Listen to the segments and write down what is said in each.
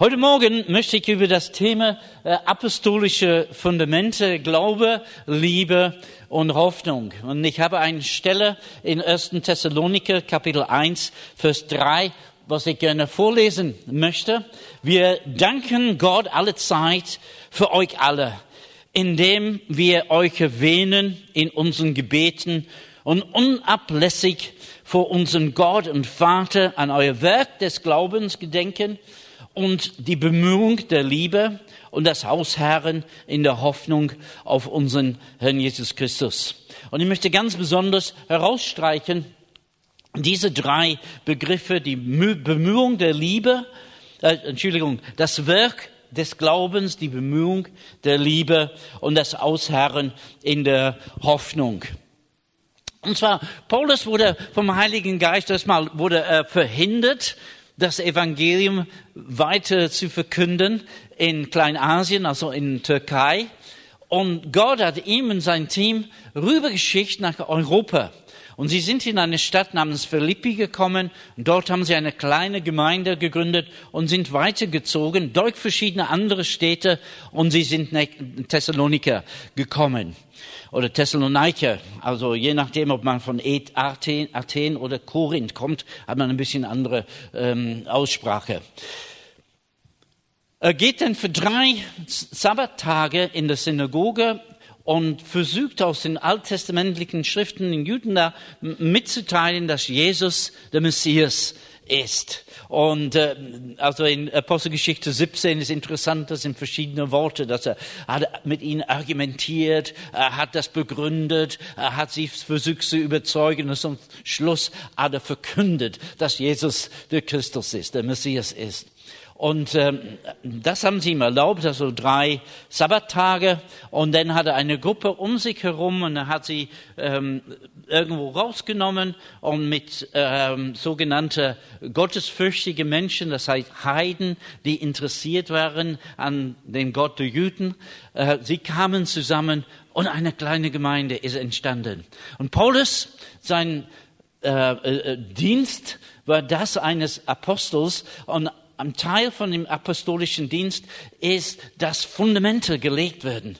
Heute Morgen möchte ich über das Thema äh, apostolische Fundamente, Glaube, Liebe und Hoffnung. Und ich habe eine Stelle in 1. Thessaloniker Kapitel 1, Vers 3, was ich gerne vorlesen möchte. Wir danken Gott alle Zeit für euch alle, indem wir euch erwähnen in unseren Gebeten und unablässig vor unserem Gott und Vater an euer Werk des Glaubens gedenken und die Bemühung der Liebe und das Hausherren in der Hoffnung auf unseren Herrn Jesus Christus. Und ich möchte ganz besonders herausstreichen, diese drei Begriffe, die Bemühung der Liebe, äh, Entschuldigung, das Werk des Glaubens, die Bemühung der Liebe und das Ausharren in der Hoffnung. Und zwar, Paulus wurde vom Heiligen Geist erstmal wurde er verhindert, das Evangelium weiter zu verkünden in Kleinasien, also in Türkei. Und Gott hat ihm und sein Team rübergeschickt nach Europa. Und sie sind in eine Stadt namens Philippi gekommen. Dort haben sie eine kleine Gemeinde gegründet und sind weitergezogen durch verschiedene andere Städte. Und sie sind nach Thessaloniker gekommen oder Thessaloniker. Also je nachdem, ob man von Athen, Athen oder Korinth kommt, hat man ein bisschen andere ähm, Aussprache. Er geht dann für drei Sabbattage in der Synagoge und versucht aus den alttestamentlichen Schriften in Juden da mitzuteilen, dass Jesus der Messias ist. Und äh, also in Apostelgeschichte 17 ist interessant, das sind verschiedene Worte, dass er hat mit ihnen argumentiert, er hat das begründet, er hat sie versucht zu überzeugen und zum Schluss hat er verkündet, dass Jesus der Christus ist, der Messias ist. Und ähm, das haben sie ihm erlaubt, also drei Sabbattage. Und dann hat er eine Gruppe um sich herum und er hat sie ähm, irgendwo rausgenommen und mit ähm, sogenannte gottesfürchtige Menschen, das heißt Heiden, die interessiert waren an dem Gott der Juden, äh, sie kamen zusammen und eine kleine Gemeinde ist entstanden. Und Paulus, sein äh, äh, Dienst war das eines Apostels und ein Teil von dem apostolischen Dienst ist, dass Fundamente gelegt werden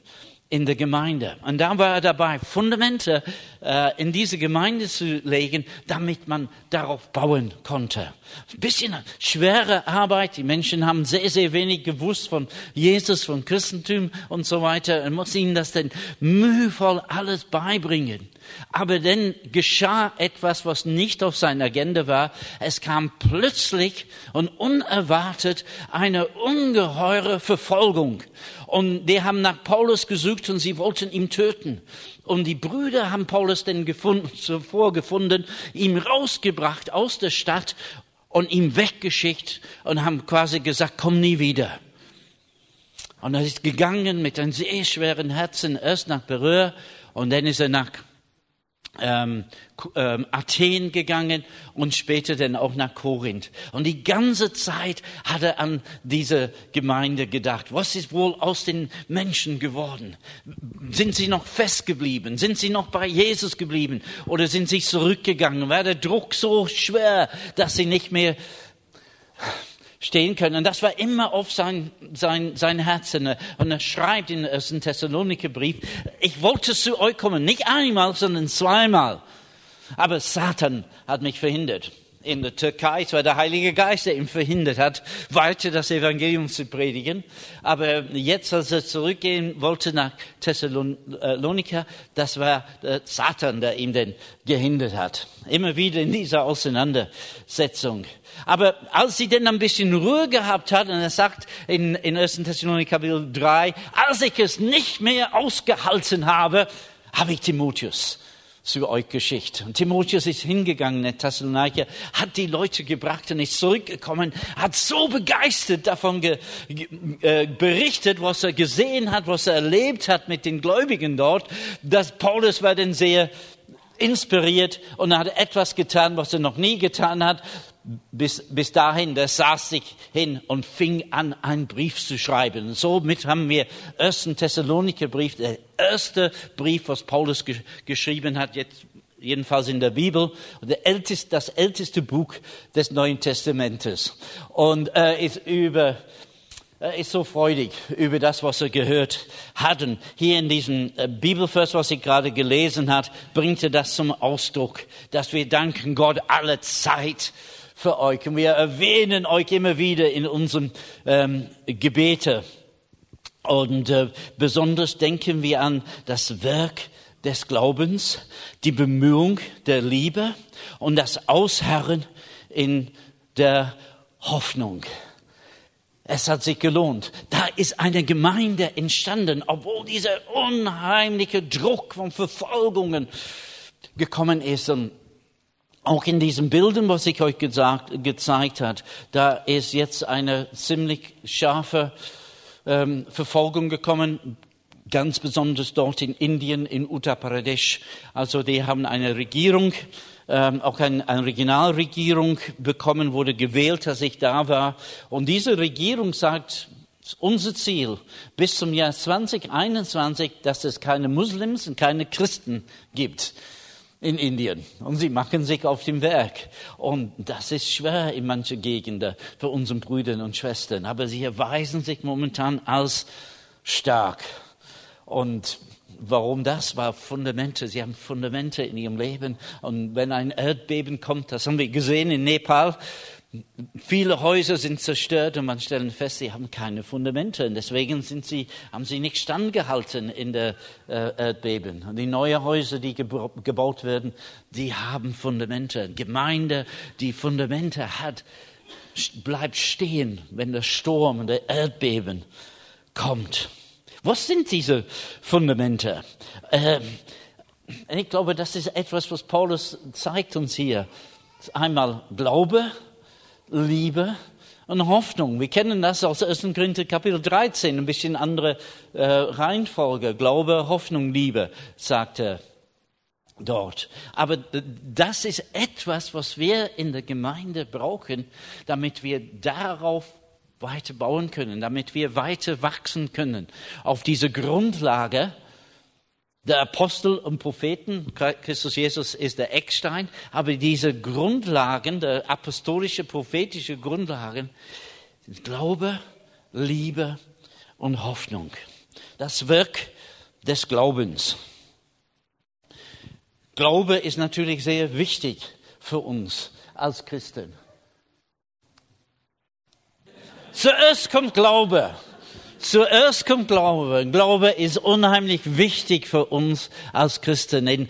in der Gemeinde. Und da war er dabei, Fundamente äh, in diese Gemeinde zu legen, damit man darauf bauen konnte. Ein bisschen schwere Arbeit. Die Menschen haben sehr, sehr wenig gewusst von Jesus, von Christentum und so weiter. Er muss ihnen das dann mühevoll alles beibringen. Aber dann geschah etwas, was nicht auf seiner Agenda war. Es kam plötzlich und unerwartet eine ungeheure Verfolgung. Und die haben nach Paulus gesucht und sie wollten ihn töten. Und die Brüder haben Paulus denn gefunden, zuvor gefunden, ihn rausgebracht aus der Stadt und ihn weggeschickt und haben quasi gesagt, komm nie wieder. Und er ist gegangen mit einem sehr schweren Herzen erst nach Berühr und dann ist er nach ähm, ähm, Athen gegangen und später dann auch nach Korinth. Und die ganze Zeit hat er an diese Gemeinde gedacht. Was ist wohl aus den Menschen geworden? Sind sie noch festgeblieben? Sind sie noch bei Jesus geblieben? Oder sind sie zurückgegangen? War der Druck so schwer, dass sie nicht mehr stehen können. Und das war immer auf sein, sein, sein Herzen. Und er schreibt in den Thessaloniker Brief, ich wollte zu euch kommen, nicht einmal, sondern zweimal. Aber Satan hat mich verhindert. In der Türkei, es war der Heilige Geist, der ihn verhindert hat, weiter das Evangelium zu predigen. Aber jetzt, als er zurückgehen wollte nach Thessalonika, das war Satan, der ihn denn gehindert hat. Immer wieder in dieser Auseinandersetzung. Aber als sie dann ein bisschen Ruhe gehabt hat, und er sagt in, in 1. Thessaloniker Kapitel 3, als ich es nicht mehr ausgehalten habe, habe ich Timotheus zu euch geschickt. Und Timotheus ist hingegangen in Thessaloniker, hat die Leute gebracht und ist zurückgekommen, hat so begeistert davon ge, äh, berichtet, was er gesehen hat, was er erlebt hat mit den Gläubigen dort, dass Paulus war dann sehr inspiriert und er hat etwas getan, was er noch nie getan hat bis, bis dahin, der saß sich hin und fing an, einen Brief zu schreiben. Und somit haben wir ersten Thessaloniker Brief, der erste Brief, was Paulus ge geschrieben hat, jetzt jedenfalls in der Bibel, der älteste, das älteste Buch des Neuen Testamentes. Und äh, ist über er ist so freudig über das, was er gehört hat. Und hier in diesem äh, Bibelvers, was ich gerade gelesen hat, bringt er das zum Ausdruck, dass wir danken Gott alle Zeit für euch. Und wir erwähnen euch immer wieder in unseren ähm, Gebete. Und äh, besonders denken wir an das Werk des Glaubens, die Bemühung der Liebe und das Ausharren in der Hoffnung. Es hat sich gelohnt. Da ist eine Gemeinde entstanden, obwohl dieser unheimliche Druck von Verfolgungen gekommen ist. Und auch in diesen Bildern, was ich euch gesagt, gezeigt hat, da ist jetzt eine ziemlich scharfe ähm, Verfolgung gekommen, ganz besonders dort in Indien, in Uttar Pradesh. Also die haben eine Regierung, ähm, auch ein, eine Regionalregierung bekommen, wurde gewählt, als ich da war. Und diese Regierung sagt, unser Ziel bis zum Jahr 2021, dass es keine Muslims und keine Christen gibt in Indien. Und sie machen sich auf den Werk. Und das ist schwer in manchen Gegenden für unsere Brüder und Schwestern. Aber sie erweisen sich momentan als stark. Und Warum das? War Fundamente. Sie haben Fundamente in ihrem Leben. Und wenn ein Erdbeben kommt, das haben wir gesehen in Nepal, Viele Häuser sind zerstört und man stellt fest, sie haben keine Fundamente. Und deswegen sind sie, haben sie nicht standgehalten in der äh, Erdbeben. Und die neuen Häuser, die gebaut werden, die haben Fundamente. Gemeinde, die Fundamente hat, bleibt stehen, wenn der Sturm und der Erdbeben kommt. Was sind diese Fundamente? Ähm, ich glaube, das ist etwas, was Paulus zeigt uns hier. Einmal Glaube, Liebe und Hoffnung. Wir kennen das aus 1. Korinther Kapitel 13, ein bisschen andere äh, Reihenfolge. Glaube, Hoffnung, Liebe, sagt er dort. Aber das ist etwas, was wir in der Gemeinde brauchen, damit wir darauf weiter bauen können, damit wir weiter wachsen können. Auf diese Grundlage der Apostel und Propheten, Christus Jesus ist der Eckstein, aber diese Grundlagen, der apostolische, prophetische Grundlagen, sind Glaube, Liebe und Hoffnung. Das Werk des Glaubens. Glaube ist natürlich sehr wichtig für uns als Christen. Zuerst kommt Glaube. Zuerst kommt Glaube. Glaube ist unheimlich wichtig für uns als Christen. In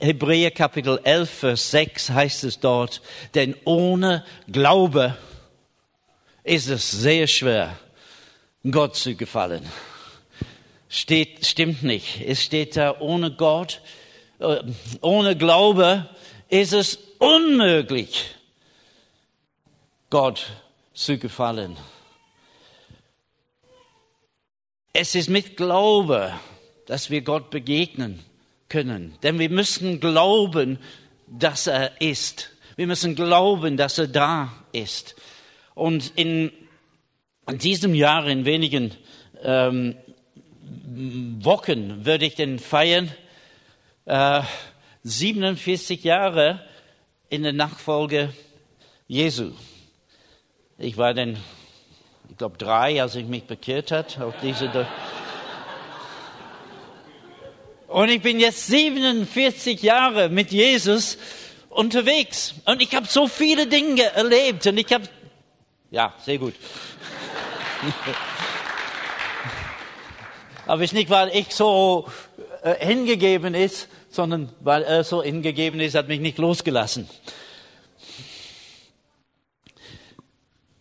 Hebräer Kapitel 11, Vers 6 heißt es dort, denn ohne Glaube ist es sehr schwer, Gott zu gefallen. Steht, stimmt nicht. Es steht da, ohne Gott, äh, ohne Glaube ist es unmöglich, Gott zu gefallen. Es ist mit Glaube, dass wir Gott begegnen können. Denn wir müssen glauben, dass er ist. Wir müssen glauben, dass er da ist. Und in, diesem Jahr, in wenigen ähm, Wochen, würde ich den feiern. Äh, 47 Jahre in der Nachfolge Jesu. Ich war dann, ich glaube, drei, als ich mich bekehrt hat auf diese. Und ich bin jetzt 47 Jahre mit Jesus unterwegs. Und ich habe so viele Dinge erlebt. Und ich habe, ja, sehr gut. Aber es ist nicht, weil ich so äh, hingegeben ist, sondern weil er so hingegeben ist, hat mich nicht losgelassen.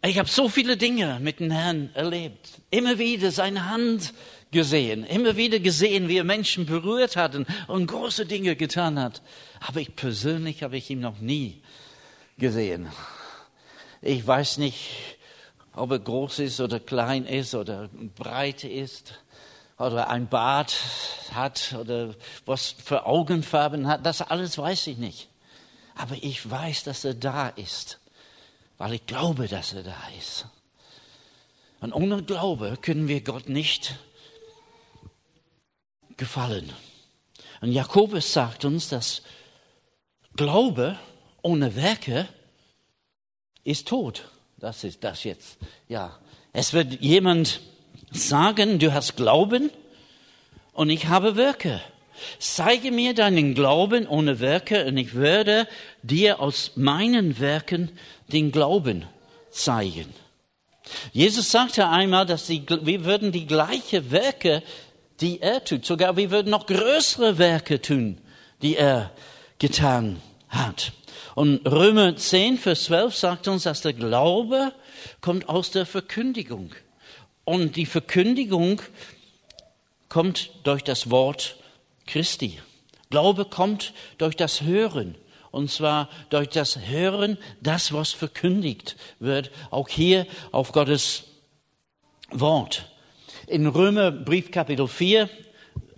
Ich habe so viele Dinge mit dem Herrn erlebt. Immer wieder seine Hand gesehen. Immer wieder gesehen, wie er Menschen berührt hat und große Dinge getan hat. Aber ich persönlich habe ich ihn noch nie gesehen. Ich weiß nicht, ob er groß ist oder klein ist oder breit ist oder ein Bart hat oder was für Augenfarben hat. Das alles weiß ich nicht. Aber ich weiß, dass er da ist weil ich glaube, dass er da ist. Und ohne Glaube können wir Gott nicht gefallen. Und Jakobus sagt uns, dass Glaube ohne Werke ist tot. Das ist das jetzt, ja, Es wird jemand sagen, du hast Glauben und ich habe Werke. Zeige mir deinen Glauben ohne Werke und ich werde dir aus meinen Werken den Glauben zeigen. Jesus sagte einmal, dass die, wir würden die gleichen Werke, die er tut, sogar wir würden noch größere Werke tun, die er getan hat. Und Römer 10, Vers 12 sagt uns, dass der Glaube kommt aus der Verkündigung. Und die Verkündigung kommt durch das Wort Christi. Glaube kommt durch das Hören. Und zwar durch das Hören, das, was verkündigt wird, auch hier auf Gottes Wort. In Römerbrief Kapitel 4,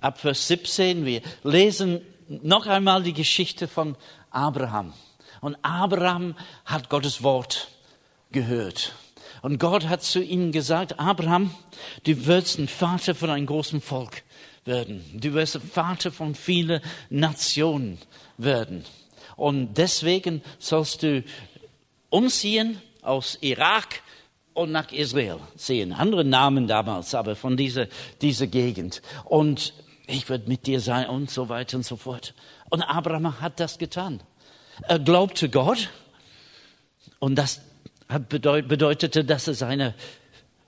ab Vers 17, wir lesen noch einmal die Geschichte von Abraham. Und Abraham hat Gottes Wort gehört. Und Gott hat zu ihm gesagt, Abraham, du wirst ein Vater von einem großen Volk werden. Du wirst Vater von vielen Nationen werden. Und deswegen sollst du umziehen aus Irak und nach Israel sehen. Andere Namen damals, aber von dieser, dieser Gegend. Und ich werde mit dir sein und so weiter und so fort. Und Abraham hat das getan. Er glaubte Gott und das bedeutete, dass er seine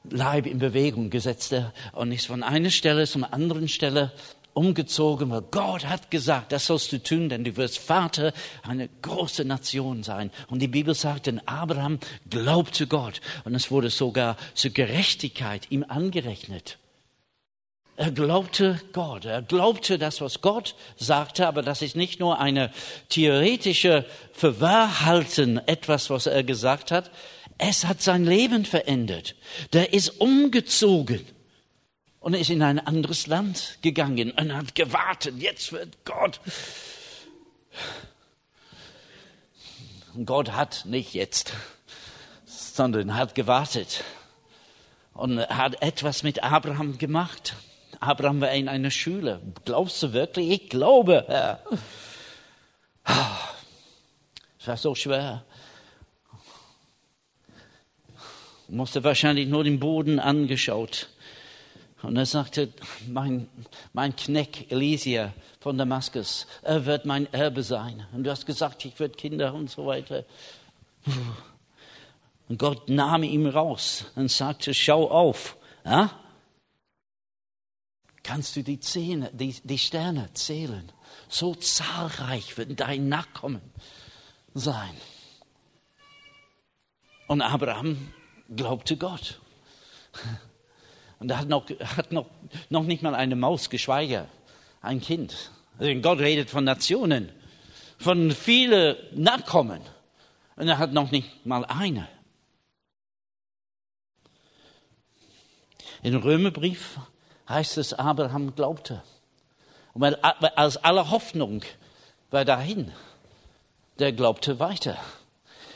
Leib in Bewegung gesetzt und ist von einer Stelle zum anderen Stelle umgezogen, weil Gott hat gesagt, das sollst du tun, denn du wirst Vater einer großen Nation sein. Und die Bibel sagt, denn Abraham glaubte Gott und es wurde sogar zur Gerechtigkeit ihm angerechnet. Er glaubte Gott, er glaubte das, was Gott sagte, aber das ist nicht nur eine theoretische Verwahrhalten, etwas, was er gesagt hat, es hat sein Leben verändert. Der ist umgezogen und ist in ein anderes Land gegangen und hat gewartet. Jetzt wird Gott. Und Gott hat nicht jetzt, sondern hat gewartet und hat etwas mit Abraham gemacht. Abraham war in einer Schule. Glaubst du wirklich? Ich glaube, Herr. Es war so schwer musste wahrscheinlich nur den Boden angeschaut. Und er sagte, mein, mein Knecht Elisia von Damaskus, er wird mein Erbe sein. Und du hast gesagt, ich werde Kinder und so weiter. Und Gott nahm ihn raus und sagte, schau auf. Ja? Kannst du die, Zähne, die, die Sterne zählen? So zahlreich wird dein Nachkommen sein. Und Abraham glaubte Gott. Und er hat noch, hat noch, noch nicht mal eine Maus, geschweige ein Kind. Also Gott redet von Nationen, von vielen Nachkommen. Und er hat noch nicht mal eine. Im Römerbrief heißt es, Abraham glaubte. Und als aller Hoffnung war dahin, der glaubte weiter.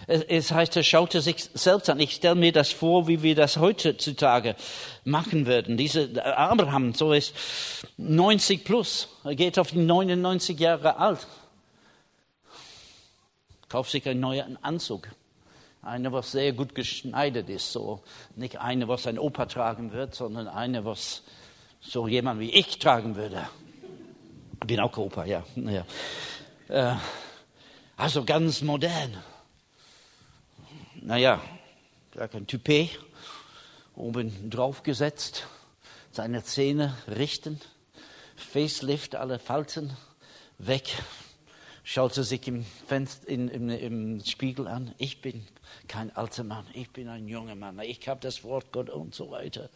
Es heißt, er schaute sich selbst an. Ich stelle mir das vor, wie wir das heutzutage machen würden. Dieser Abraham, so ist 90 plus. Er geht auf die 99 Jahre alt. Kauft sich einen neuen Anzug. Einer, was sehr gut geschneidet ist. So nicht eine, was ein Opa tragen wird, sondern eine, was so jemand wie ich tragen würde. Ich bin auch Opa, ja. ja. Äh, also ganz modern naja, gleich ein Toupet oben drauf gesetzt, seine Zähne richten, Facelift, alle Falten weg, schaute sich im, Fenster, in, im, im Spiegel an. Ich bin kein alter Mann, ich bin ein junger Mann, ich habe das Wort Gott und so weiter.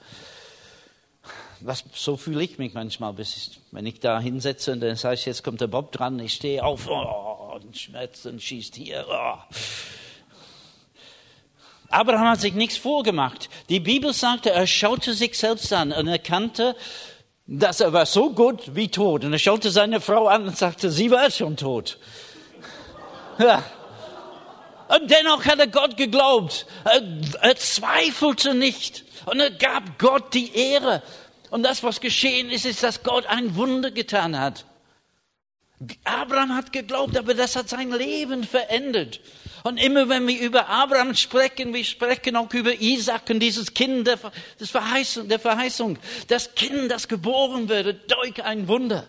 Was, so fühle ich mich manchmal, bis ich, wenn ich da hinsetze und dann sage ich, jetzt kommt der Bob dran, ich stehe auf, oh, und schmerzt und schießt hier. Oh. Abraham hat sich nichts vorgemacht. Die Bibel sagte, er schaute sich selbst an und erkannte, dass er war so gut wie tot. Und er schaute seine Frau an und sagte, sie war schon tot. Ja. Und dennoch hat er Gott geglaubt. Er, er zweifelte nicht. Und er gab Gott die Ehre. Und das, was geschehen ist, ist, dass Gott ein Wunder getan hat. Abraham hat geglaubt, aber das hat sein Leben verändert. Und immer wenn wir über Abraham sprechen, wir sprechen auch über Isaac und dieses Kind der, Verheißung, der Verheißung. Das Kind, das geboren würde durch ein Wunder.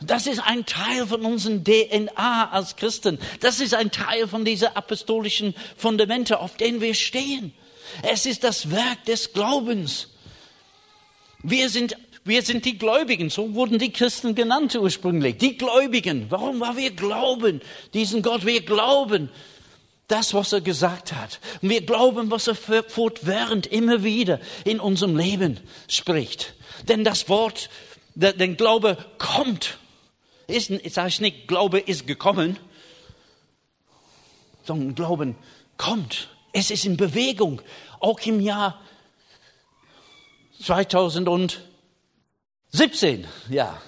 Das ist ein Teil von unserem DNA als Christen. Das ist ein Teil von dieser apostolischen Fundamente, auf denen wir stehen. Es ist das Werk des Glaubens. Wir sind, wir sind die Gläubigen. So wurden die Christen genannt ursprünglich. Die Gläubigen. Warum? Weil wir glauben diesen Gott. Wir glauben das, was er gesagt hat. Und wir glauben, was er fortwährend immer wieder in unserem Leben spricht. Denn das Wort, der Glaube kommt. Ist, ich sage nicht, Glaube ist gekommen, sondern Glauben kommt. Es ist in Bewegung. Auch im Jahr 2017, ja.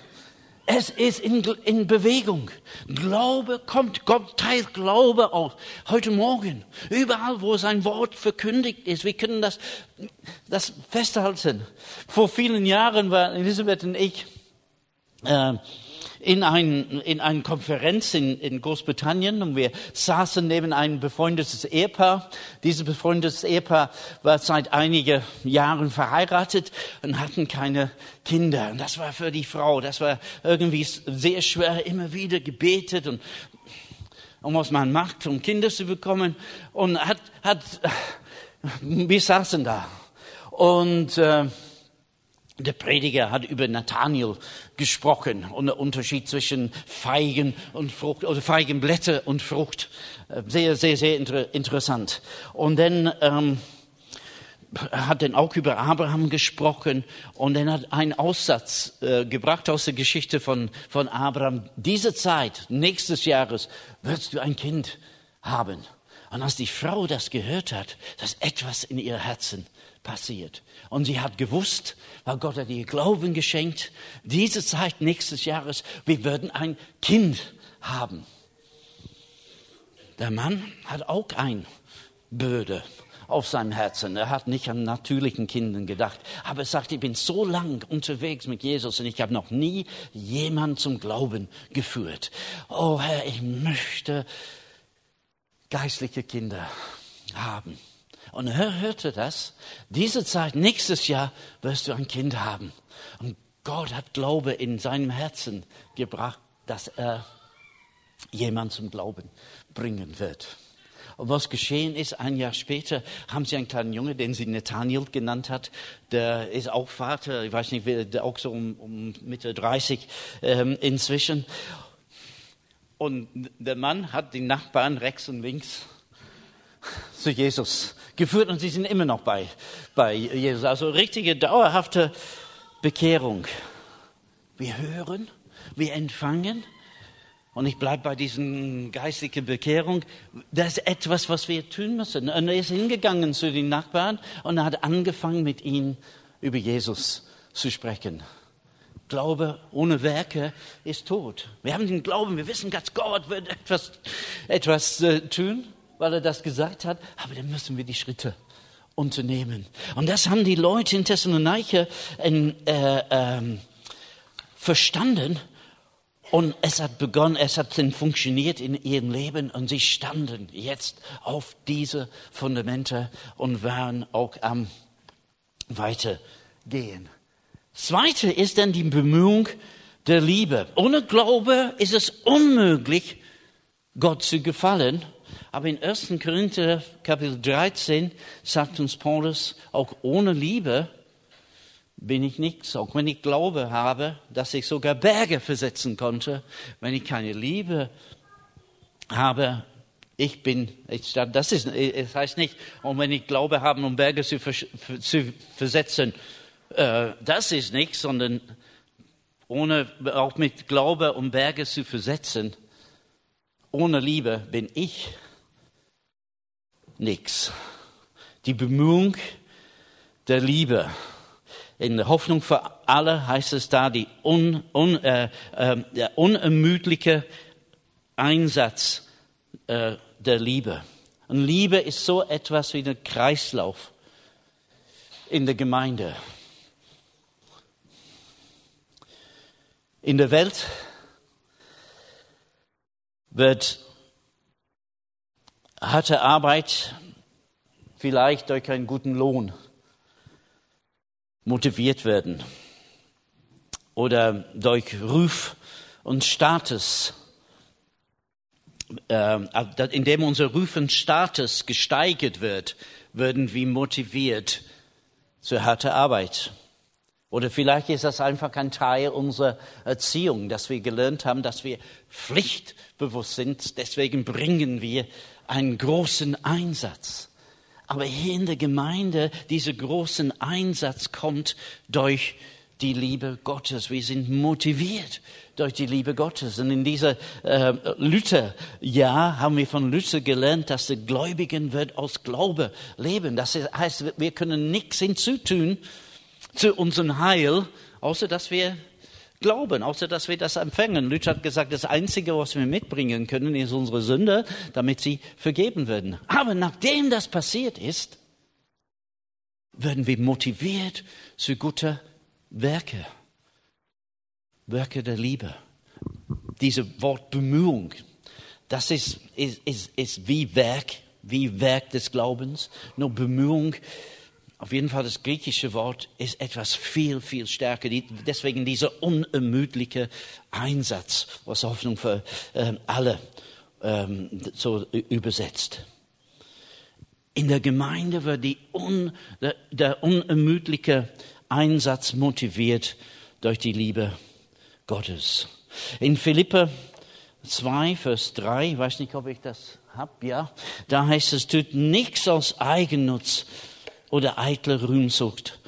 Es ist in, in Bewegung. Glaube kommt, Gott teilt Glaube aus. Heute Morgen, überall, wo sein Wort verkündigt ist, wir können das, das festhalten. Vor vielen Jahren waren Elisabeth und ich äh, in, ein, in eine Konferenz in, in Großbritannien und wir saßen neben einem befreundetes Ehepaar. Dieses befreundetes Ehepaar war seit einigen Jahren verheiratet und hatten keine Kinder. Und das war für die Frau, das war irgendwie sehr schwer, immer wieder gebetet und um was man macht, um Kinder zu bekommen. Und hat, hat, wir saßen da und äh, der Prediger hat über Nathaniel gesprochen und der Unterschied zwischen Feigen und Frucht oder Feigenblätter und Frucht. Äh, sehr, sehr, sehr inter interessant. Und dann ähm, hat dann auch über Abraham gesprochen und dann hat einen Aussatz äh, gebracht aus der Geschichte von, von Abraham. Diese Zeit, nächstes Jahres, wirst du ein Kind haben. Und als die Frau das gehört hat, dass etwas in ihr Herzen passiert. Und sie hat gewusst, weil Gott hat ihr Glauben geschenkt, diese Zeit nächstes Jahres, wir würden ein Kind haben. Der Mann hat auch ein Böde auf seinem Herzen. Er hat nicht an natürlichen Kindern gedacht, aber er sagt, ich bin so lang unterwegs mit Jesus und ich habe noch nie jemand zum Glauben geführt. Oh Herr, ich möchte geistliche Kinder haben. Und er hörte das. Diese Zeit, nächstes Jahr wirst du ein Kind haben. Und Gott hat Glaube in seinem Herzen gebracht, dass er jemand zum Glauben bringen wird. Und was geschehen ist, ein Jahr später haben sie einen kleinen Junge, den sie Nathaniel genannt hat. Der ist auch Vater, ich weiß nicht, der auch so um, um Mitte 30 ähm, inzwischen. Und der Mann hat die Nachbarn rechts und links zu Jesus geführt und sie sind immer noch bei, bei Jesus. Also richtige, dauerhafte Bekehrung. Wir hören, wir empfangen. Und ich bleibe bei diesen geistigen Bekehrung. Das ist etwas, was wir tun müssen. Und er ist hingegangen zu den Nachbarn und er hat angefangen, mit ihnen über Jesus zu sprechen. Glaube ohne Werke ist tot. Wir haben den Glauben, wir wissen, dass Gott wird etwas, etwas äh, tun weil er das gesagt hat, aber dann müssen wir die Schritte unternehmen. Und das haben die Leute in Thessaloniki äh, äh, verstanden. Und es hat begonnen, es hat funktioniert in ihrem Leben und sie standen jetzt auf diese Fundamente und waren auch am Weitergehen. Zweite ist dann die Bemühung der Liebe. Ohne Glaube ist es unmöglich, Gott zu gefallen aber in 1. Korinther Kapitel 13 sagt uns Paulus, auch ohne Liebe bin ich nichts. Auch wenn ich Glaube habe, dass ich sogar Berge versetzen konnte, wenn ich keine Liebe habe, ich bin, ich, das ist, es heißt nicht, und wenn ich Glaube habe, um Berge zu, zu versetzen, äh, das ist nichts, sondern ohne, auch mit Glaube, um Berge zu versetzen, ohne Liebe bin ich nichts. Die Bemühung der Liebe. In der Hoffnung für alle heißt es da die un, un, äh, äh, der unermüdliche Einsatz äh, der Liebe. Und Liebe ist so etwas wie ein Kreislauf in der Gemeinde. In der Welt wird harte Arbeit vielleicht durch einen guten Lohn motiviert werden oder durch Ruf und Status, äh, indem unser Ruf und Status gesteigert wird, werden wir motiviert zur harten Arbeit. Oder vielleicht ist das einfach ein Teil unserer Erziehung, dass wir gelernt haben, dass wir pflichtbewusst sind. Deswegen bringen wir einen großen Einsatz. Aber hier in der Gemeinde, dieser großen Einsatz kommt durch die Liebe Gottes. Wir sind motiviert durch die Liebe Gottes. Und in dieser äh, Luther-Jahr haben wir von Luther gelernt, dass der Gläubigen wird aus Glaube leben. Das heißt, wir können nichts hinzutun zu unserem Heil, außer dass wir glauben, außer dass wir das empfangen. Luther hat gesagt, das Einzige, was wir mitbringen können, ist unsere Sünde, damit sie vergeben werden. Aber nachdem das passiert ist, werden wir motiviert zu guter Werke. Werke der Liebe. Diese Wort Bemühung, das ist, ist, ist, ist wie Werk, wie Werk des Glaubens. Nur Bemühung auf jeden Fall das griechische Wort ist etwas viel, viel stärker. Deswegen dieser unermüdliche Einsatz, was Hoffnung für ähm, alle ähm, so übersetzt. In der Gemeinde wird die un, der, der unermüdliche Einsatz motiviert durch die Liebe Gottes. In Philippe 2, Vers 3, ich weiß nicht, ob ich das habe, ja, da heißt es, tut nichts aus Eigennutz, oder eitle Rühmsucht,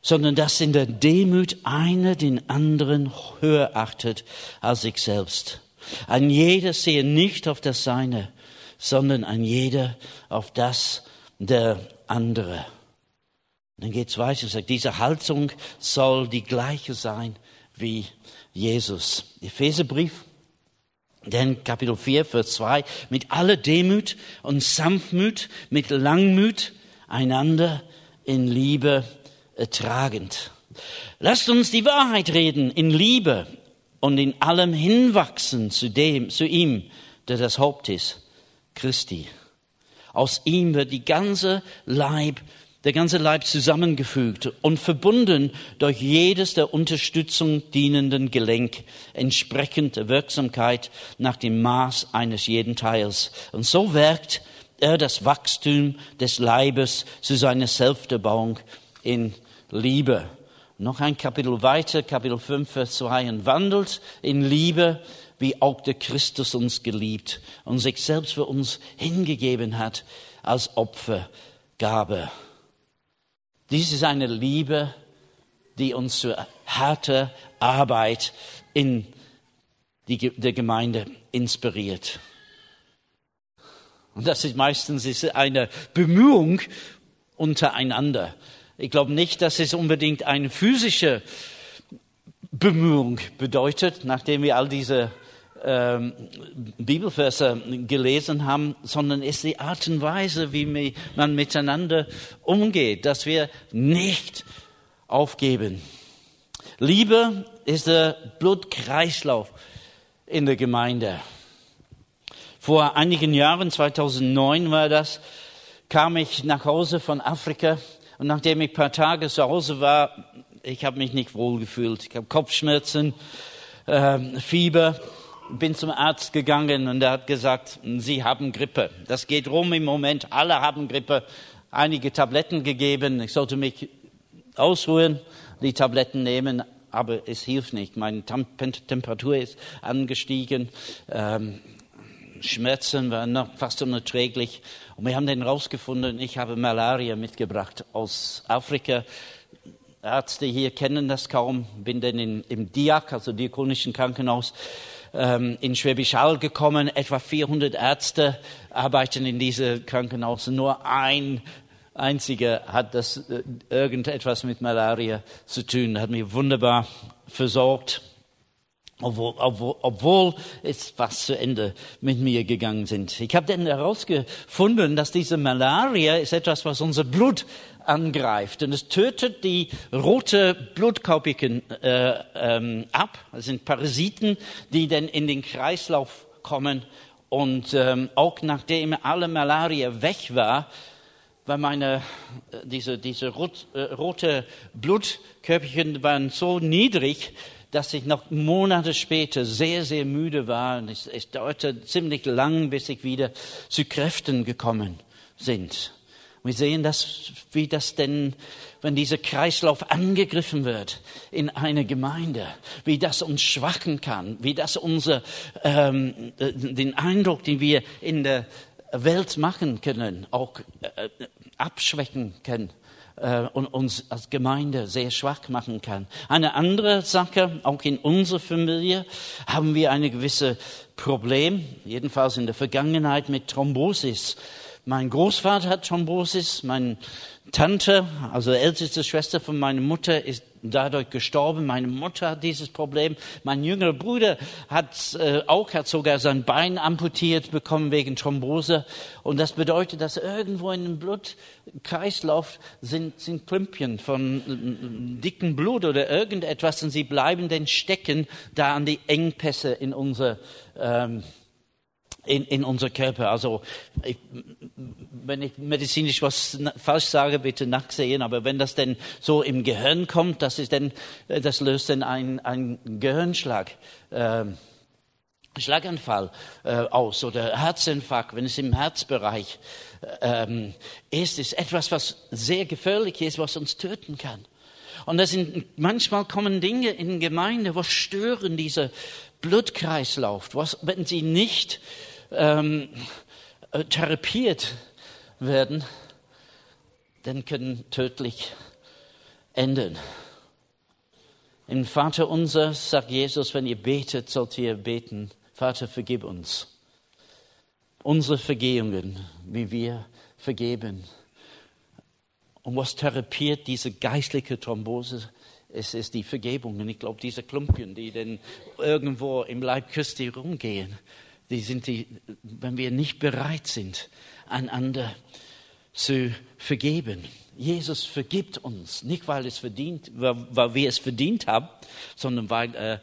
sondern dass in der Demut einer den anderen höher achtet als sich selbst. Ein jeder sehe nicht auf das Seine, sondern ein jeder auf das der andere. Dann geht's weiter und sagt, diese Haltung soll die gleiche sein wie Jesus. Epheserbrief, denn Kapitel 4, Vers 2, mit aller Demut und Sanftmut, mit Langmut, einander in Liebe ertragend. Lasst uns die Wahrheit reden in Liebe und in allem hinwachsen zu dem, zu ihm, der das Haupt ist, Christi. Aus ihm wird die ganze Leib, der ganze Leib zusammengefügt und verbunden durch jedes der Unterstützung dienenden Gelenk, entsprechend der Wirksamkeit nach dem Maß eines jeden Teils. Und so wirkt er das Wachstum des Leibes zu seiner Selbsterbauung in Liebe. Noch ein Kapitel weiter, Kapitel 5, Vers 2, und wandelt in Liebe, wie auch der Christus uns geliebt und sich selbst für uns hingegeben hat als Opfergabe. Dies ist eine Liebe, die uns zu harter Arbeit in die, der Gemeinde inspiriert. Und das ist meistens ist eine Bemühung untereinander. Ich glaube nicht, dass es unbedingt eine physische Bemühung bedeutet, nachdem wir all diese ähm, Bibelverse gelesen haben, sondern es ist die Art und Weise, wie man miteinander umgeht, dass wir nicht aufgeben. Liebe ist der Blutkreislauf in der Gemeinde. Vor einigen Jahren, 2009 war das, kam ich nach Hause von Afrika und nachdem ich ein paar Tage zu Hause war, ich habe mich nicht wohl gefühlt. Ich habe Kopfschmerzen, äh, Fieber, bin zum Arzt gegangen und er hat gesagt, Sie haben Grippe. Das geht rum im Moment. Alle haben Grippe. Einige Tabletten gegeben. Ich sollte mich ausruhen, die Tabletten nehmen, aber es hilft nicht. Meine Temperatur ist angestiegen. Ähm, Schmerzen waren noch fast unerträglich. Und wir haben dann herausgefunden, ich habe Malaria mitgebracht aus Afrika. Ärzte hier kennen das kaum. Bin dann in, im DIAK, also Diakonischen Krankenhaus, ähm, in Schwäbisch Hall gekommen. Etwa 400 Ärzte arbeiten in diesem Krankenhaus. Nur ein einziger hat das äh, irgendetwas mit Malaria zu tun. Hat mich wunderbar versorgt obwohl, obwohl, obwohl es fast zu Ende mit mir gegangen sind. Ich habe dann herausgefunden, dass diese Malaria ist etwas, was unser Blut angreift und es tötet die rote Blutkaupiken äh, ähm, ab. Das sind Parasiten, die dann in den Kreislauf kommen Und ähm, auch nachdem alle Malaria weg war, war meine, äh, diese, diese rot, äh, rote Blutkörperchen waren so niedrig, dass ich noch Monate später sehr, sehr müde war. Und es, es dauerte ziemlich lang, bis ich wieder zu Kräften gekommen sind. Wir sehen das, wie das denn, wenn dieser Kreislauf angegriffen wird in einer Gemeinde, wie das uns schwachen kann, wie das unser, ähm, äh, den Eindruck, den wir in der Welt machen können, auch äh, abschwächen können äh, und uns als Gemeinde sehr schwach machen kann. Eine andere Sache, auch in unserer Familie haben wir eine gewisse Problem, jedenfalls in der Vergangenheit mit Thrombosis. Mein Großvater hat Thrombosis, meine Tante, also älteste Schwester von meiner Mutter, ist dadurch gestorben. Meine Mutter hat dieses Problem. Mein jüngerer Bruder hat äh, auch, hat sogar sein Bein amputiert bekommen wegen Thrombose. Und das bedeutet, dass irgendwo in dem Blutkreislauf sind, sind Klümpchen von äh, dicken Blut oder irgendetwas und sie bleiben dann stecken da an die Engpässe in unser ähm, in, in unser Körper. Also ich, wenn ich medizinisch was falsch sage, bitte nachsehen. Aber wenn das denn so im Gehirn kommt, das ist dann, das löst dann einen Gehirnschlag. Ähm, Schlaganfall äh, aus oder Herzinfarkt, wenn es im Herzbereich ähm, ist, ist etwas, was sehr gefährlich ist, was uns töten kann. Und das sind manchmal kommen Dinge in Gemeinde, was stören diese Blutkreislauf, was, wenn sie nicht ähm, äh, therapiert werden, dann können tödlich enden. Im Vater unser sagt Jesus, wenn ihr betet, sollt ihr beten, Vater, vergib uns unsere Vergehungen, wie wir vergeben. Und was therapiert diese geistliche Thrombose? Es ist die Vergebung. Und ich glaube, diese Klumpchen, die denn irgendwo im Leib Christi rumgehen, die sind die, wenn wir nicht bereit sind, einander zu vergeben. Jesus vergibt uns, nicht weil, es verdient, weil wir es verdient haben, sondern weil er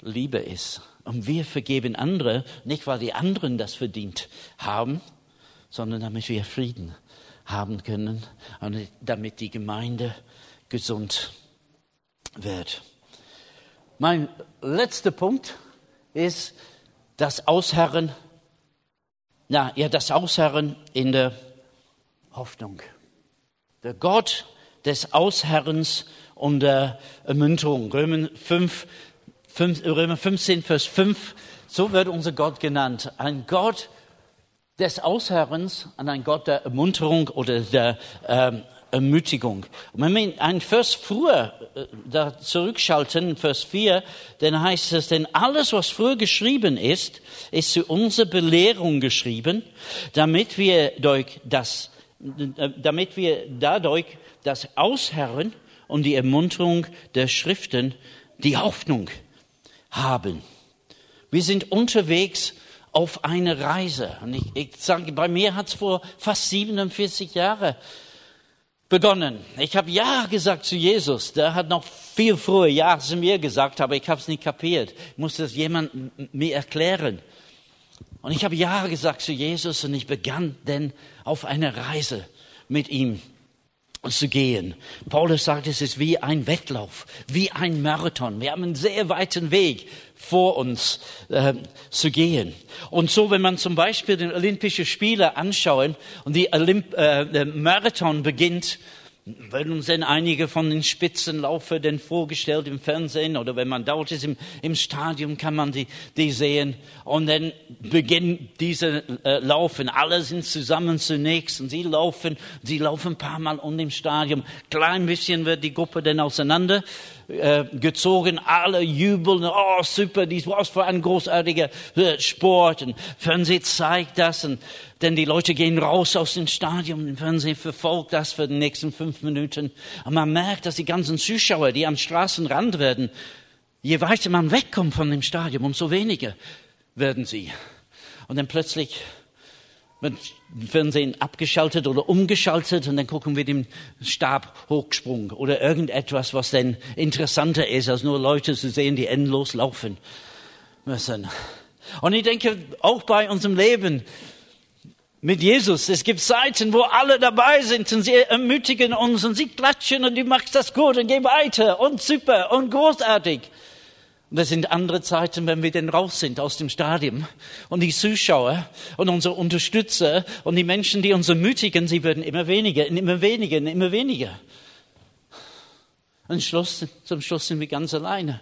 Liebe ist. Und wir vergeben andere, nicht weil die anderen das verdient haben, sondern damit wir Frieden haben können und damit die Gemeinde gesund wird. Mein letzter Punkt ist, das Ausharren, na, ja, das Ausharren in der Hoffnung. Der Gott des Ausharrens und der Ermunterung. Römer 5, 5, Römer 15, Vers 5, so wird unser Gott genannt. Ein Gott des Ausharrens und ein Gott der Ermunterung oder der ähm, Ermutigung. Und wenn wir einen Vers früher äh, da zurückschalten, Vers 4, dann heißt es, denn alles, was früher geschrieben ist, ist zu unserer Belehrung geschrieben, damit wir durch das, damit wir dadurch das Ausherren und die Ermunterung der Schriften, die Hoffnung haben. Wir sind unterwegs auf eine Reise. Und ich, ich sage, bei mir hat es vor fast 47 Jahren begonnen. Ich habe Ja gesagt zu Jesus. Der hat noch viel früher Ja zu mir gesagt, aber ich habe es nicht kapiert. Ich musste das jemand mir erklären. Und ich habe Ja gesagt zu Jesus und ich begann denn auf eine Reise mit ihm zu gehen. Paulus sagt, es ist wie ein Wettlauf, wie ein Marathon. Wir haben einen sehr weiten Weg vor uns äh, zu gehen. Und so, wenn man zum Beispiel den Olympischen Spiele anschauen und die Olymp äh, Marathon beginnt, werden uns dann einige von den Spitzenlaufern denn vorgestellt im Fernsehen oder wenn man dort ist im, im Stadion, kann man die, die sehen. Und dann beginnt diese äh, Laufen. Alle sind zusammen zunächst und sie laufen, sie laufen ein paar Mal um dem Stadion. Klein bisschen wird die Gruppe dann auseinander äh, gezogen. Alle jubeln. Oh, super, dies was für ein großartiger äh, Sport. Und Fernsehen zeigt das. Und denn die Leute gehen raus aus dem Stadion, im Fernsehen verfolgt das für die nächsten fünf Minuten. Und man merkt, dass die ganzen Zuschauer, die am Straßenrand werden, je weiter man wegkommt von dem Stadion, umso weniger werden sie. Und dann plötzlich wird Fernsehen abgeschaltet oder umgeschaltet und dann gucken wir den Stab hochgesprungen oder irgendetwas, was denn interessanter ist, als nur Leute zu sehen, die endlos laufen müssen. Und ich denke, auch bei unserem Leben mit Jesus, es gibt Zeiten, wo alle dabei sind und sie ermutigen uns und sie klatschen und du machst das gut und geh weiter und super und großartig. Und das sind andere Zeiten, wenn wir denn raus sind aus dem Stadion. Und die Zuschauer und unsere Unterstützer und die Menschen, die uns ermutigen, sie werden immer weniger, immer weniger, immer weniger. Und Schluss, zum Schluss sind wir ganz alleine.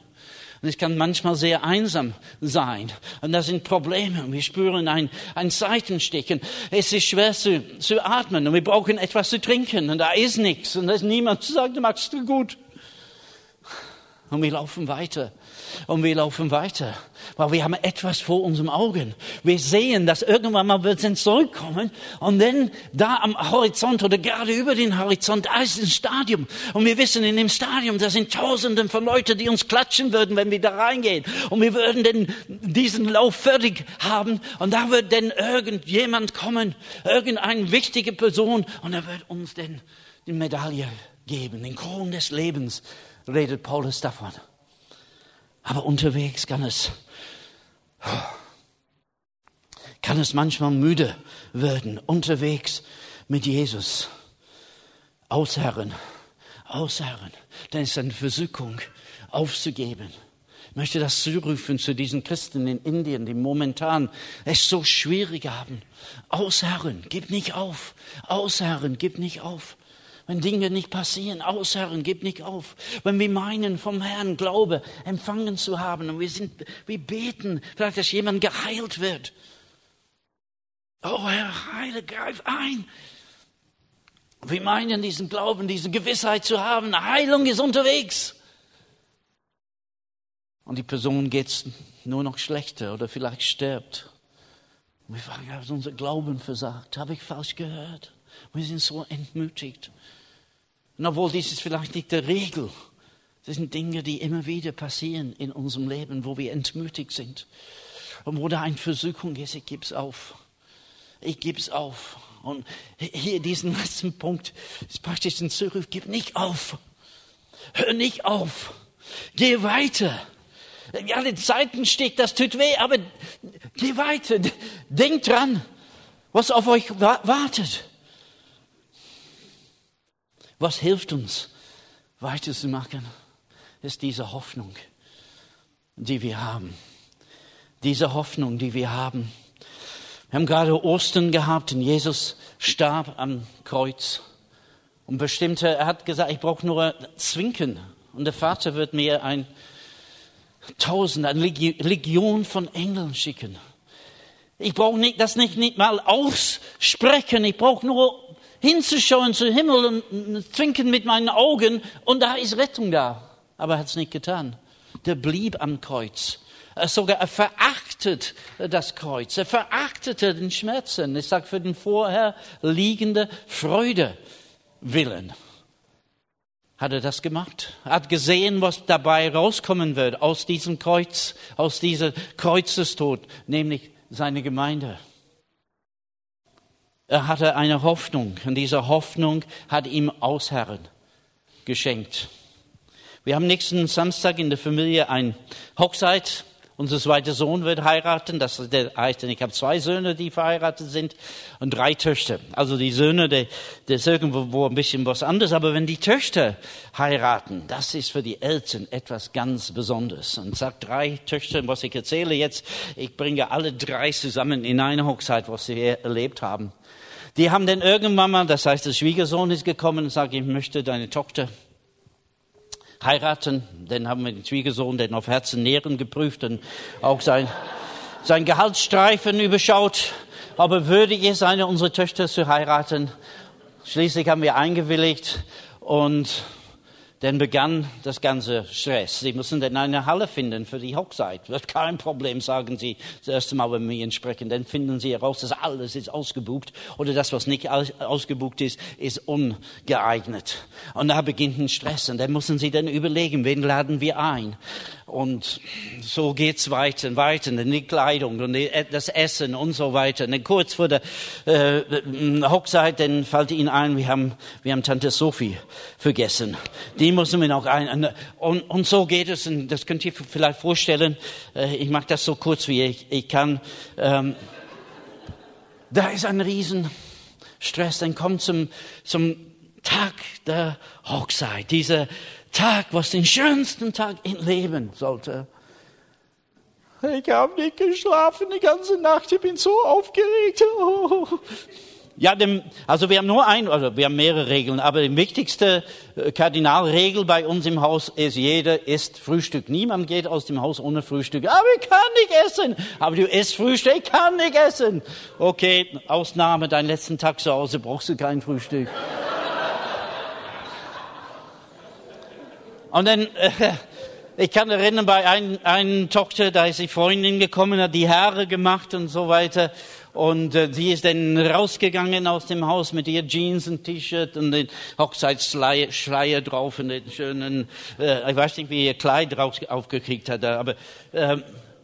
Und es kann manchmal sehr einsam sein. Und da sind Probleme. Wir spüren ein, ein Seitenstechen. Es ist schwer zu, zu atmen und wir brauchen etwas zu trinken und da ist nichts und da ist niemand zu sagen, machst du gut. Und wir laufen weiter. Und wir laufen weiter, weil wir haben etwas vor unserem Augen. Wir sehen, dass irgendwann mal wird es zurückkommen und dann da am Horizont oder gerade über den Horizont, da ist ein Stadium. Und wir wissen, in dem Stadium, da sind Tausenden von Leuten, die uns klatschen würden, wenn wir da reingehen. Und wir würden dann diesen Lauf fertig haben und da wird dann irgendjemand kommen, irgendeine wichtige Person und er wird uns dann die Medaille geben, den Kron des Lebens, redet Paulus davon. Aber unterwegs kann es, kann es manchmal müde werden, unterwegs mit Jesus. Ausherren, ausherren. Dann ist eine Versuchung aufzugeben. Ich möchte das zurufen zu diesen Christen in Indien, die momentan es so schwierig haben. Ausherren, gib nicht auf. Ausherren, gib nicht auf. Wenn Dinge nicht passieren, ausharren, gib nicht auf. Wenn wir meinen, vom Herrn Glaube empfangen zu haben und wir sind, wir beten, vielleicht, dass jemand geheilt wird. Oh Herr, heile, greif ein. Wir meinen, diesen Glauben, diese Gewissheit zu haben, Heilung ist unterwegs. Und die Person geht nur noch schlechter oder vielleicht stirbt. Und wir fragen, hat unser Glauben versagt? Habe ich falsch gehört? Wir sind so entmutigt. Und obwohl dies ist vielleicht nicht der Regel, das sind Dinge, die immer wieder passieren in unserem Leben, wo wir entmutigt sind. Und wo da eine Versuchung ist, ich gebe es auf. Ich gebe es auf. Und hier diesen letzten Punkt ist praktisch ein Zuruf, gib nicht auf. Hör nicht auf. Geh weiter. Die Zeiten steht, das tut weh, aber geh weiter. Denk dran, was auf euch wartet. Was hilft uns, weiterzumachen, ist diese Hoffnung, die wir haben. Diese Hoffnung, die wir haben. Wir haben gerade Ostern gehabt und Jesus starb am Kreuz. Und bestimmte, er hat gesagt, ich brauche nur Zwinken. Und der Vater wird mir ein Tausend, eine Legion von Engeln schicken. Ich brauche nicht, das nicht, nicht mal aussprechen. Ich brauche nur hinzuschauen zum Himmel und zwinken mit meinen Augen und da ist Rettung da. Aber er hat es nicht getan. Der blieb am Kreuz. Er sogar er verachtet das Kreuz. Er verachtete den Schmerzen. Ich sage für den vorher liegende Freude willen. Hat er das gemacht? Hat gesehen, was dabei rauskommen wird aus diesem Kreuz, aus dieser Kreuzestod, nämlich seine Gemeinde. Er hatte eine Hoffnung und diese Hoffnung hat ihm Ausherren geschenkt. Wir haben nächsten Samstag in der Familie ein Hochzeit. Unser zweiter Sohn wird heiraten. Das heißt, ich habe zwei Söhne, die verheiratet sind und drei Töchter. Also die Söhne, das ist irgendwo ein bisschen was anderes. Aber wenn die Töchter heiraten, das ist für die Eltern etwas ganz Besonderes. Und sagt drei Töchter, was ich erzähle jetzt, ich bringe alle drei zusammen in eine Hochzeit, was sie erlebt haben. Die haben dann irgendwann mal, das heißt, der Schwiegersohn ist gekommen und sagt, ich möchte deine Tochter heiraten. Dann haben wir den Schwiegersohn den auf Herzen Nähren geprüft und auch sein, sein Gehaltsstreifen überschaut, ob er würdig ist, eine unserer Töchter zu heiraten. Schließlich haben wir eingewilligt und dann begann das ganze Stress. Sie müssen dann eine Halle finden für die Hochzeit. Wird kein Problem, sagen Sie das erste Mal, wenn wir sprechen. Dann finden Sie heraus, dass alles ist ausgebucht oder das, was nicht ausgebucht ist, ist ungeeignet. Und da beginnt ein Stress. Und dann müssen Sie dann überlegen, wen laden wir ein? Und so geht's weiter und weiter. Und die Kleidung und die, das Essen und so weiter. Und dann kurz vor der äh, Hochzeit, dann fällt Ihnen ein, wir haben, wir haben Tante Sophie vergessen. Die müssen wir noch ein. Und, und so geht es. Und das könnt ihr vielleicht vorstellen. Äh, ich mache das so kurz, wie ich, ich kann. Ähm, da ist ein Riesenstress. Dann kommt zum, zum Tag der Hochzeit. Dieser Tag, was den schönsten Tag im Leben sollte. Ich habe nicht geschlafen die ganze Nacht, ich bin so aufgeregt. Oh. Ja, dem, also wir haben nur ein, also wir haben mehrere Regeln, aber die wichtigste äh, Kardinalregel bei uns im Haus ist, jeder isst Frühstück. Niemand geht aus dem Haus ohne Frühstück. Aber ich kann nicht essen. Aber du isst Frühstück, ich kann nicht essen. Okay, Ausnahme, dein letzten Tag zu Hause brauchst du kein Frühstück. Und dann, äh, ich kann erinnern, bei einer ein Tochter, da ist die Freundin gekommen, hat die Haare gemacht und so weiter. Und äh, sie ist dann rausgegangen aus dem Haus mit ihr Jeans und T-Shirt und den Hochzeitsschleier drauf und den schönen, äh, ich weiß nicht, wie ihr Kleid drauf aufgekriegt hat, aber äh,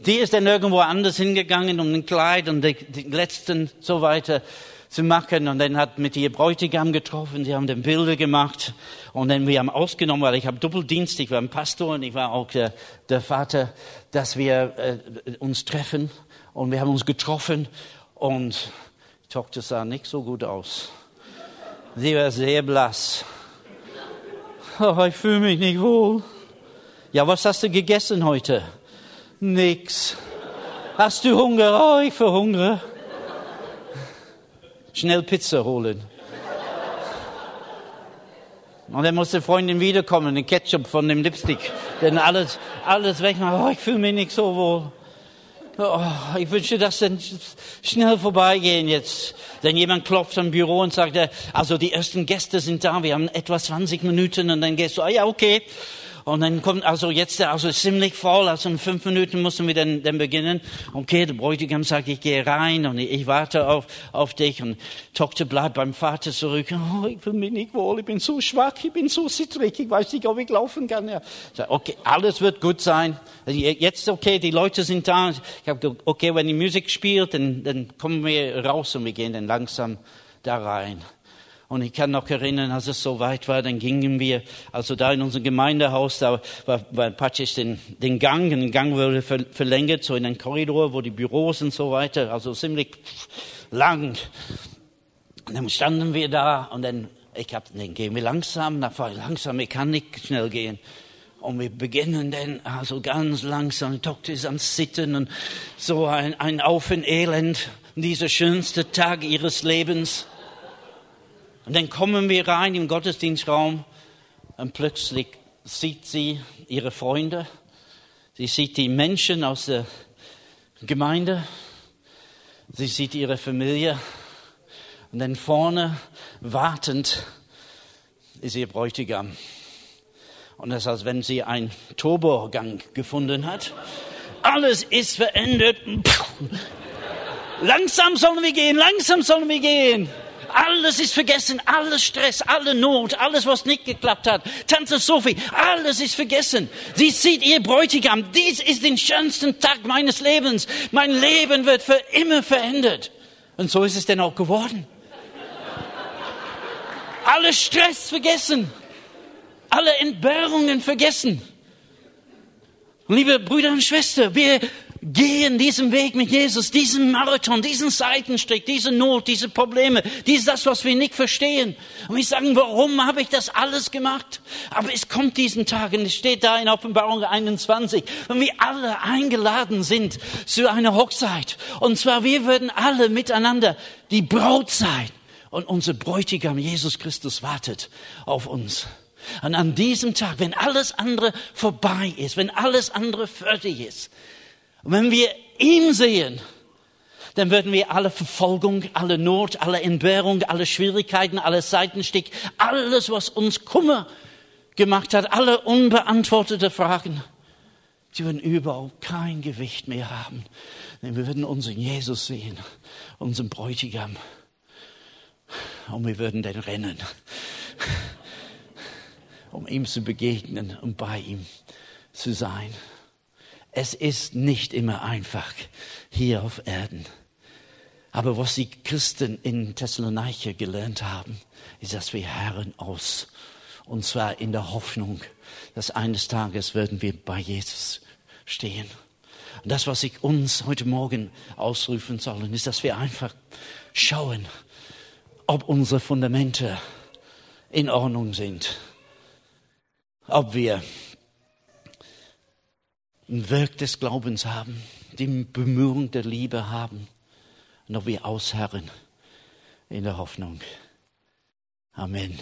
die ist dann irgendwo anders hingegangen um ein Kleid und die, die letzten so weiter zu machen. Und dann hat mit ihr Bräutigam getroffen, sie haben den Bilder gemacht. Und dann wir haben ausgenommen, weil ich habe Doppeldienst, ich war ein Pastor und ich war auch der, der Vater, dass wir äh, uns treffen. Und wir haben uns getroffen und die Tochter sah nicht so gut aus. Sie war sehr blass. Oh, ich fühle mich nicht wohl. Ja, was hast du gegessen heute? Nix. Hast du Hunger? Oh, ich verhungere schnell Pizza holen. Und dann muss die Freundin wiederkommen, den Ketchup von dem Lipstick, denn alles, alles weg. Oh, ich fühle mich nicht so wohl. Oh, ich wünsche, dass dann schnell vorbeigehen jetzt. Denn jemand klopft am Büro und sagt, also die ersten Gäste sind da, wir haben etwa 20 Minuten und dann gehst du, ah ja, okay. Und dann kommt also jetzt, also ziemlich voll, also in fünf Minuten müssen wir dann, dann beginnen. Okay, der Bräutigam sagt, ich gehe rein und ich, ich warte auf, auf dich. Und Tochter bleibt beim Vater zurück. Oh, ich will mich nicht wohl, ich bin so schwach, ich bin so zittrig, ich weiß nicht, ob ich laufen kann. Ja. Sag, okay, alles wird gut sein. Jetzt okay, die Leute sind da. Ich habe okay, wenn die Musik spielt, dann, dann kommen wir raus und wir gehen dann langsam da rein. Und ich kann noch erinnern, als es so weit war, dann gingen wir, also da in unserem Gemeindehaus, da war, war praktisch den, den Gang, den Gang wurde verlängert, so in den Korridor, wo die Büros und so weiter, also ziemlich lang. Und dann standen wir da und dann, ich hab, dann gehen wir langsam, nach langsam, ich kann nicht schnell gehen. Und wir beginnen dann also ganz langsam, Tochter ist am Sitten und so ein, ein Auf und Elend, dieser schönste Tag ihres Lebens. Und dann kommen wir rein im Gottesdienstraum und plötzlich sieht sie ihre Freunde, sie sieht die Menschen aus der Gemeinde, sie sieht ihre Familie und dann vorne wartend ist ihr Bräutigam. Und das ist, als wenn sie einen Turbogang gefunden hat. Alles ist verändert. Langsam sollen wir gehen, langsam sollen wir gehen. Alles ist vergessen, alles Stress, alle Not, alles, was nicht geklappt hat. Tante Sophie, alles ist vergessen. Sie sieht ihr Bräutigam. Dies ist den schönsten Tag meines Lebens. Mein Leben wird für immer verändert. Und so ist es denn auch geworden. Alle Stress vergessen. Alle Entbehrungen vergessen. Liebe Brüder und Schwestern, wir gehen diesen Weg mit Jesus, diesen Marathon, diesen Seitenstrick, diese Not, diese Probleme, dies das, was wir nicht verstehen. Und wir sagen, warum habe ich das alles gemacht? Aber es kommt diesen Tag und es steht da in Offenbarung 21, wenn wir alle eingeladen sind zu einer Hochzeit. Und zwar wir würden alle miteinander die Braut sein. Und unser Bräutigam Jesus Christus wartet auf uns. Und an diesem Tag, wenn alles andere vorbei ist, wenn alles andere fertig ist, und wenn wir ihn sehen, dann würden wir alle Verfolgung, alle Not, alle Entbehrung, alle Schwierigkeiten, alle Seitenstick, alles, was uns Kummer gemacht hat, alle unbeantwortete Fragen, die würden überhaupt kein Gewicht mehr haben. Denn wir würden unseren Jesus sehen, unseren Bräutigam. Und wir würden den rennen, um ihm zu begegnen und bei ihm zu sein. Es ist nicht immer einfach hier auf Erden. Aber was die Christen in Thessaloniki gelernt haben, ist, dass wir Herren aus. Und zwar in der Hoffnung, dass eines Tages werden wir bei Jesus stehen. Und das, was ich uns heute Morgen ausrufen sollen, ist, dass wir einfach schauen, ob unsere Fundamente in Ordnung sind. Ob wir ein Werk des Glaubens haben, die Bemühung der Liebe haben ob wir ausharren in der Hoffnung. Amen.